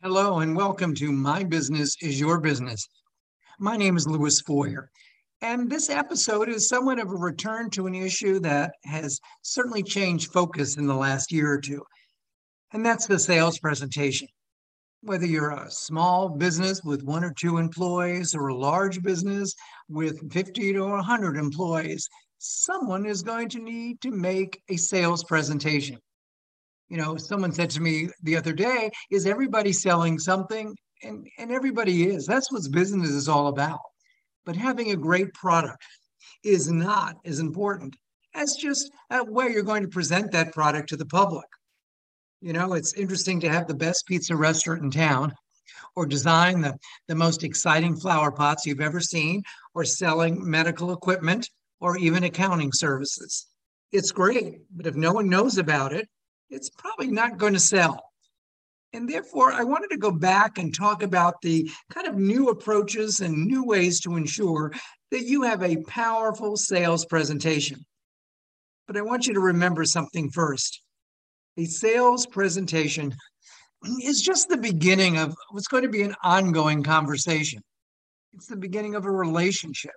Hello and welcome to My Business is Your Business. My name is Lewis Foyer, and this episode is somewhat of a return to an issue that has certainly changed focus in the last year or two, and that's the sales presentation. Whether you're a small business with one or two employees or a large business with 50 to 100 employees, someone is going to need to make a sales presentation you know, someone said to me the other day, is everybody selling something? And, and everybody is. That's what business is all about. But having a great product is not as important as just uh, where you're going to present that product to the public. You know, it's interesting to have the best pizza restaurant in town or design the, the most exciting flower pots you've ever seen or selling medical equipment or even accounting services. It's great, but if no one knows about it, it's probably not going to sell. And therefore, I wanted to go back and talk about the kind of new approaches and new ways to ensure that you have a powerful sales presentation. But I want you to remember something first. A sales presentation is just the beginning of what's going to be an ongoing conversation. It's the beginning of a relationship.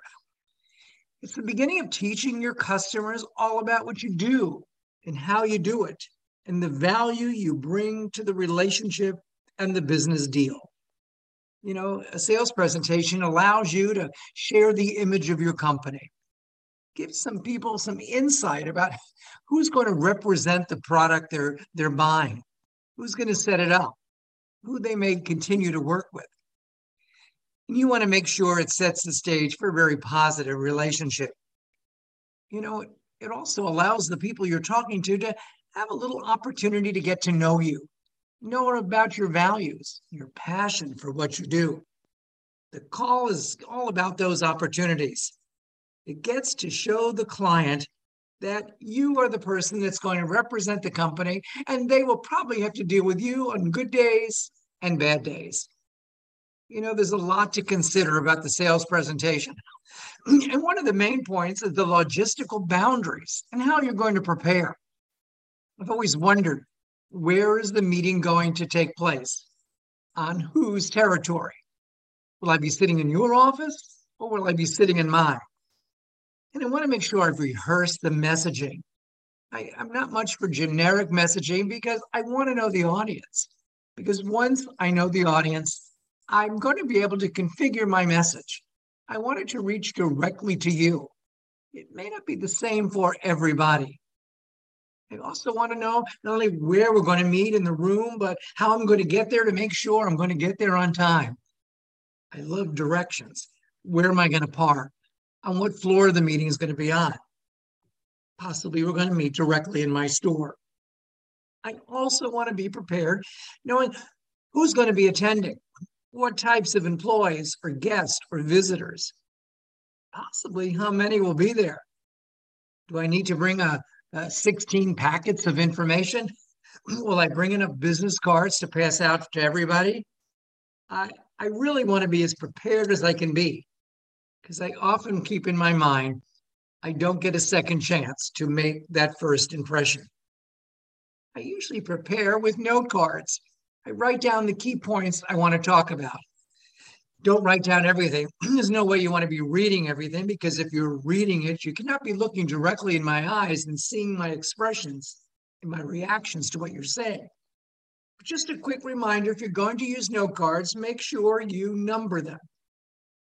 It's the beginning of teaching your customers all about what you do and how you do it and the value you bring to the relationship and the business deal. You know, a sales presentation allows you to share the image of your company, give some people some insight about who's going to represent the product they're they're buying, who's going to set it up, who they may continue to work with. And you want to make sure it sets the stage for a very positive relationship. You know, it also allows the people you're talking to to have a little opportunity to get to know you, know about your values, your passion for what you do. The call is all about those opportunities. It gets to show the client that you are the person that's going to represent the company, and they will probably have to deal with you on good days and bad days. You know, there's a lot to consider about the sales presentation. And one of the main points is the logistical boundaries and how you're going to prepare. I've always wondered where is the meeting going to take place? On whose territory? Will I be sitting in your office or will I be sitting in mine? And I want to make sure I've rehearsed the messaging. I, am not much for generic messaging because I want to know the audience. Because once I know the audience, I'm going to be able to configure my message. I want it to reach directly to you. It may not be the same for everybody. I also want to know not only where we're going to meet in the room, but how I'm going to get there to make sure I'm going to get there on time. I love directions. Where am I going to park? On what floor the meeting is going to be on? Possibly we're going to meet directly in my store. I also want to be prepared knowing who's going to be attending, what types of employees or guests or visitors, possibly how many will be there. Do I need to bring a uh, 16 packets of information? Will I bring enough business cards to pass out to everybody? I, I really want to be as prepared as I can be because I often keep in my mind I don't get a second chance to make that first impression. I usually prepare with note cards. I write down the key points I want to talk about don't write down everything. There's no way you want to be reading everything because if you're reading it, you cannot be looking directly in my eyes and seeing my expressions and my reactions to what you're saying. But just a quick reminder if you're going to use note cards, make sure you number them.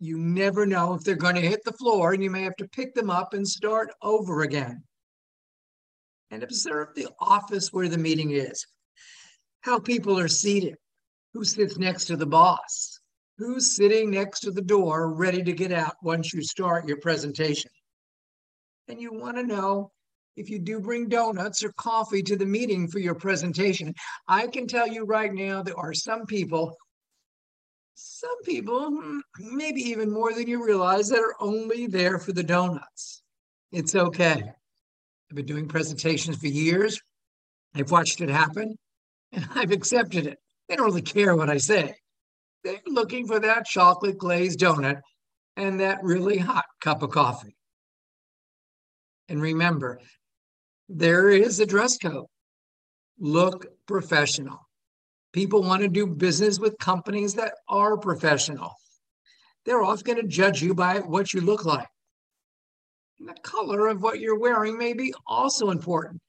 You never know if they're going to hit the floor and you may have to pick them up and start over again. And observe the office where the meeting is, how people are seated, who sits next to the boss, who's sitting next to the door ready to get out once you start your presentation. And you want to know if you do bring donuts or coffee to the meeting for your presentation. I can tell you right now, there are some people, some people, hmm, maybe even more than you realize, that are only there for the donuts. It's okay. I've been doing presentations for years. I've watched it happen and I've accepted it. They don't really care what I say. They're looking for that chocolate glazed donut and that really hot cup of coffee. And remember, there is a dress code. Look professional. People want to do business with companies that are professional. They're often going to judge you by what you look like. And the color of what you're wearing may be also important.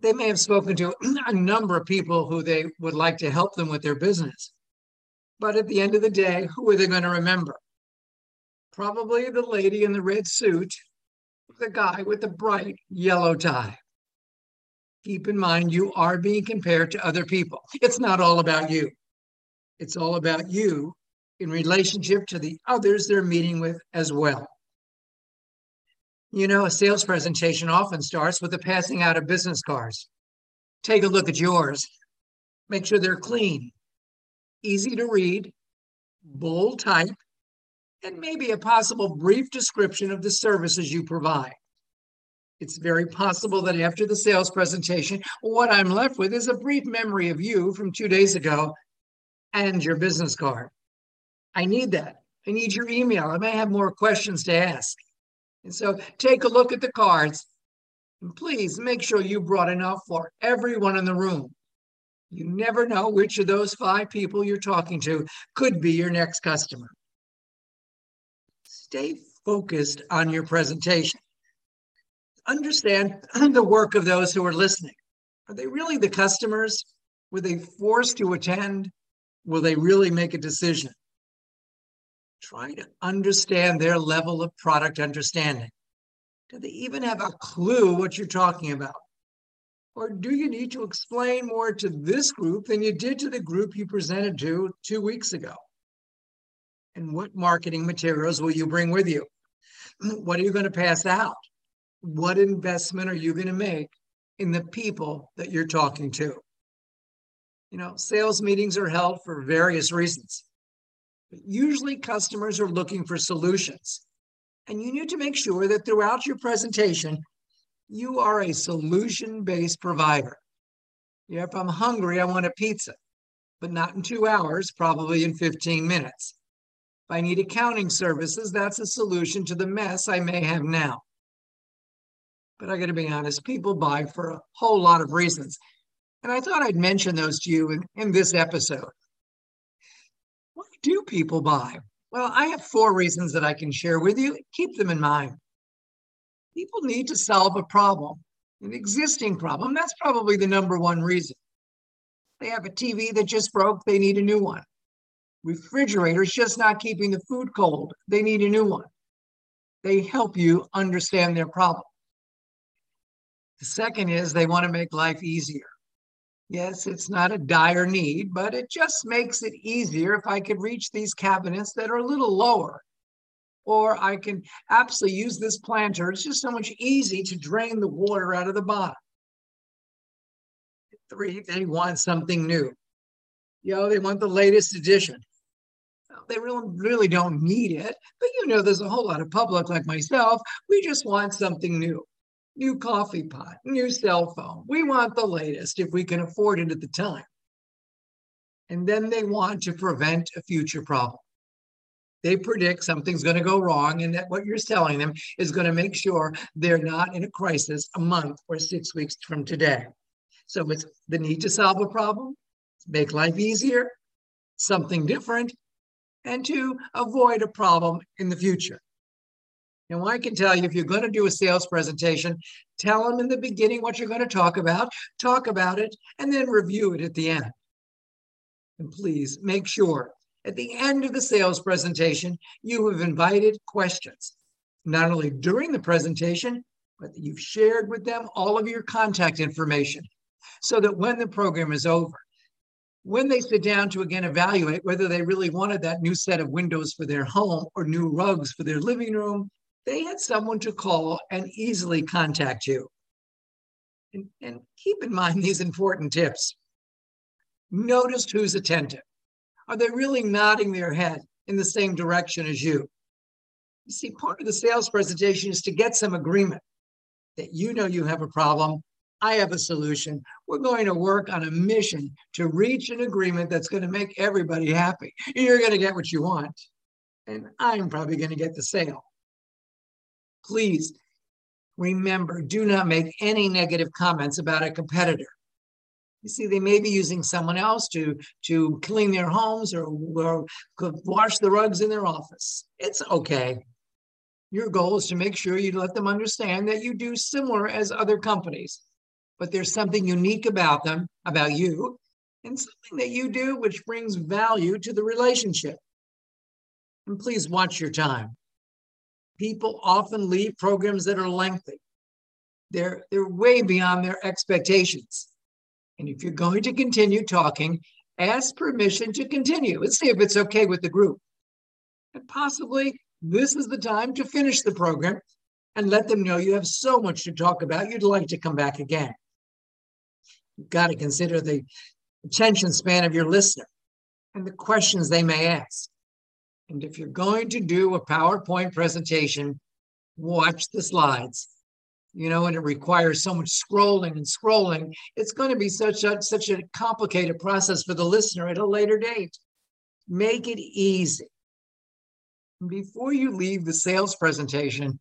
They may have spoken to a number of people who they would like to help them with their business. But at the end of the day, who are they going to remember? Probably the lady in the red suit, the guy with the bright yellow tie. Keep in mind, you are being compared to other people. It's not all about you, it's all about you in relationship to the others they're meeting with as well. You know, a sales presentation often starts with the passing out of business cards. Take a look at yours. Make sure they're clean, easy to read, bold type, and maybe a possible brief description of the services you provide. It's very possible that after the sales presentation, what I'm left with is a brief memory of you from two days ago and your business card. I need that. I need your email. I may have more questions to ask. And so take a look at the cards. And please make sure you brought enough for everyone in the room. You never know which of those five people you're talking to could be your next customer. Stay focused on your presentation. Understand the work of those who are listening. Are they really the customers? Were they forced to attend? Will they really make a decision? Try to understand their level of product understanding. Do they even have a clue what you're talking about? Or do you need to explain more to this group than you did to the group you presented to two weeks ago? And what marketing materials will you bring with you? What are you going to pass out? What investment are you going to make in the people that you're talking to? You know, sales meetings are held for various reasons. But usually, customers are looking for solutions. And you need to make sure that throughout your presentation, you are a solution based provider. Yeah, if I'm hungry, I want a pizza, but not in two hours, probably in 15 minutes. If I need accounting services, that's a solution to the mess I may have now. But I got to be honest, people buy for a whole lot of reasons. And I thought I'd mention those to you in, in this episode. Why do people buy? Well, I have four reasons that I can share with you. Keep them in mind. People need to solve a problem, an existing problem. That's probably the number one reason. They have a TV that just broke, they need a new one. Refrigerator's just not keeping the food cold, they need a new one. They help you understand their problem. The second is they want to make life easier. Yes, it's not a dire need, but it just makes it easier if I could reach these cabinets that are a little lower. Or I can absolutely use this planter. It's just so much easy to drain the water out of the bottom. Three, they want something new. You know, they want the latest edition. They really, really don't need it, but you know, there's a whole lot of public like myself. We just want something new new coffee pot, new cell phone. We want the latest if we can afford it at the time. And then they want to prevent a future problem. They predict something's going to go wrong, and that what you're telling them is going to make sure they're not in a crisis a month or six weeks from today. So it's the need to solve a problem, make life easier, something different, and to avoid a problem in the future. And I can tell you, if you're going to do a sales presentation, tell them in the beginning what you're going to talk about, talk about it, and then review it at the end. And please make sure at the end of the sales presentation, you have invited questions, not only during the presentation, but you've shared with them all of your contact information so that when the program is over, when they sit down to again evaluate whether they really wanted that new set of windows for their home or new rugs for their living room they had someone to call and easily contact you. And, and keep in mind these important tips. Notice who's attentive. Are they really nodding their head in the same direction as you? You see, part of the sales presentation is to get some agreement that you know you have a problem. I have a solution. We're going to work on a mission to reach an agreement that's going to make everybody happy. You're going to get what you want, and I'm probably going to get the sale. Please remember do not make any negative comments about a competitor. You see, they may be using someone else to, to clean their homes or, or wash the rugs in their office. It's okay. Your goal is to make sure you let them understand that you do similar as other companies, but there's something unique about them, about you, and something that you do which brings value to the relationship. And please watch your time. People often leave programs that are lengthy. They're, they're way beyond their expectations. And if you're going to continue talking, ask permission to continue and see if it's okay with the group. And possibly this is the time to finish the program and let them know you have so much to talk about, you'd like to come back again. You've got to consider the attention span of your listener and the questions they may ask. And if you're going to do a PowerPoint presentation, watch the slides. You know, and it requires so much scrolling and scrolling. It's going to be such a such a complicated process for the listener at a later date. Make it easy. Before you leave the sales presentation,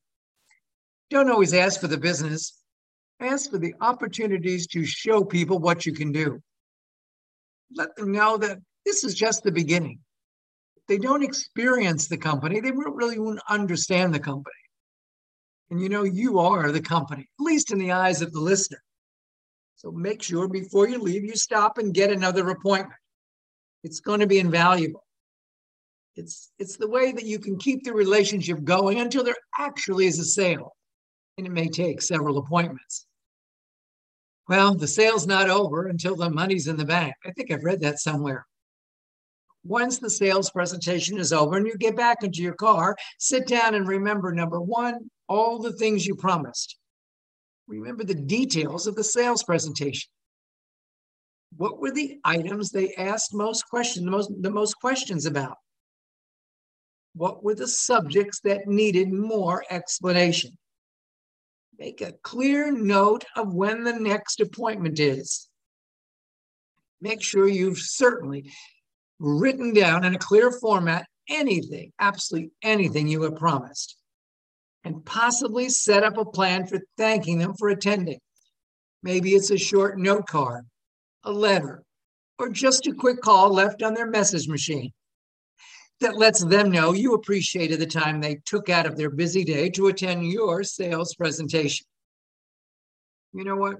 don't always ask for the business. Ask for the opportunities to show people what you can do. Let them know that this is just the beginning. If they don't experience the company, they really won't really understand the company. And you know, you are the company, at least in the eyes of the listener. So make sure before you leave, you stop and get another appointment. It's going to be invaluable. It's it's the way that you can keep the relationship going until there actually is a sale. And it may take several appointments. Well, the sale's not over until the money's in the bank. I think I've read that somewhere. Once the sales presentation is over and you get back into your car, sit down and remember number one, all the things you promised. Remember the details of the sales presentation. What were the items they asked most questions, the most, the most questions about? What were the subjects that needed more explanation? Make a clear note of when the next appointment is. Make sure you've certainly written down in a clear format anything, absolutely anything you have promised, and possibly set up a plan for thanking them for attending. Maybe it's a short note card, a letter, or just a quick call left on their message machine that lets them know you appreciated the time they took out of their busy day to attend your sales presentation. You know what?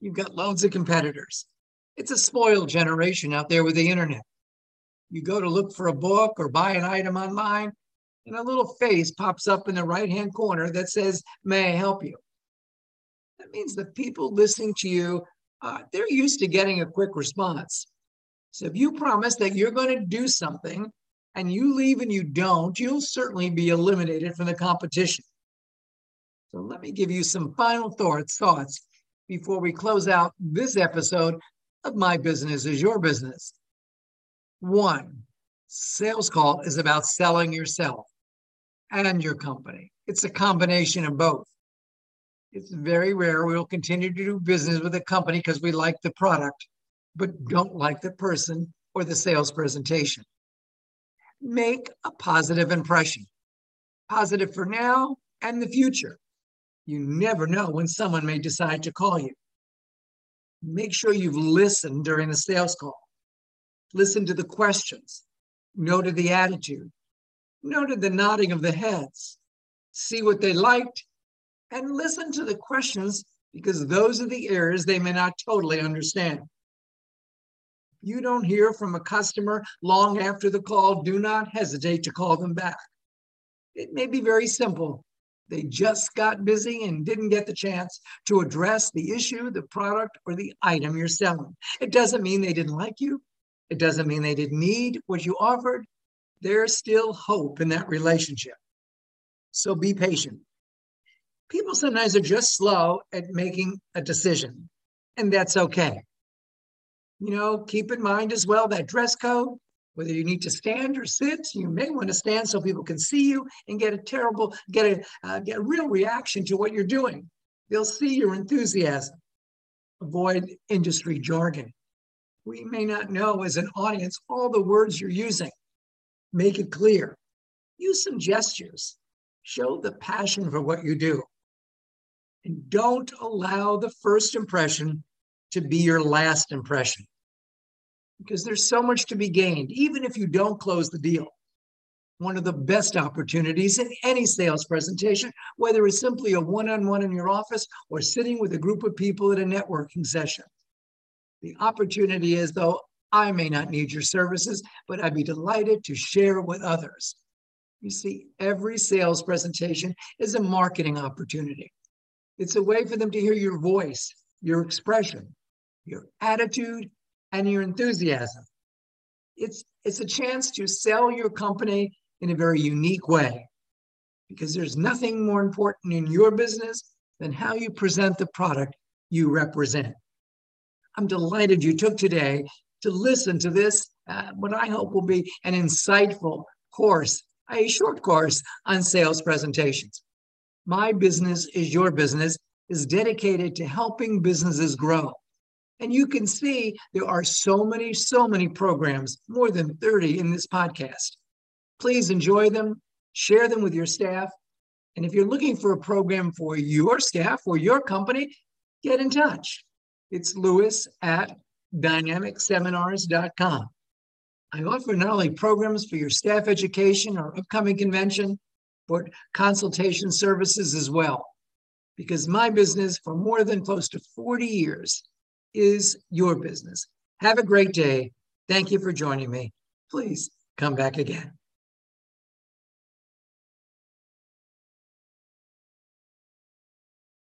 You've got loads of competitors. It's a spoiled generation out there with the internet. You go to look for a book or buy an item online, and a little face pops up in the right hand corner that says, May I help you? That means the people listening to you, uh, they're used to getting a quick response. So if you promise that you're going to do something and you leave and you don't, you'll certainly be eliminated from the competition. So let me give you some final thoughts, thoughts before we close out this episode of My Business is Your Business. One, sales call is about selling yourself and your company. It's a combination of both. It's very rare we'll continue to do business with a company because we like the product, but don't like the person or the sales presentation make a positive impression, positive for now and the future. You never know when someone may decide to call you. Make sure you've listened during the sales call. Listen to the questions, noted the attitude, noted the nodding of the heads, see what they liked, and listen to the questions because those are the areas they may not totally understand you don't hear from a customer long after the call, do not hesitate to call them back. It may be very simple. They just got busy and didn't get the chance to address the issue, the product, or the item you're selling. It doesn't mean they didn't like you. It doesn't mean they didn't need what you offered. There's still hope in that relationship. So be patient. People sometimes are just slow at making a decision, and that's okay you know, keep in mind as well that dress code, whether you need to stand or sit, you may want to stand so people can see you and get a terrible, get a, uh, get a real reaction to what you're doing. They'll see your enthusiasm. Avoid industry jargon. We may not know as an audience all the words you're using. Make it clear. Use some gestures. Show the passion for what you do. And don't allow the first impression to be your last impression. Because there's so much to be gained, even if you don't close the deal. One of the best opportunities in any sales presentation, whether it's simply a one on one in your office or sitting with a group of people at a networking session. The opportunity is, though, I may not need your services, but I'd be delighted to share with others. You see, every sales presentation is a marketing opportunity. It's a way for them to hear your voice, your expression, your attitude, and your enthusiasm. It's, it's a chance to sell your company in a very unique way because there's nothing more important in your business than how you present the product you represent. I'm delighted you took today to listen to this, uh, what I hope will be an insightful course a short course on sales presentations. My business is your business is dedicated to helping businesses grow. And you can see there are so many, so many programs, more than 30 in this podcast. Please enjoy them, share them with your staff. And if you're looking for a program for your staff or your company, get in touch. It's Lewis at dynamicseminars.com. I offer not only programs for your staff education or upcoming convention, but consultation services as well. Because my business for more than close to 40 years is your business. Have a great day. Thank you for joining me. Please come back again.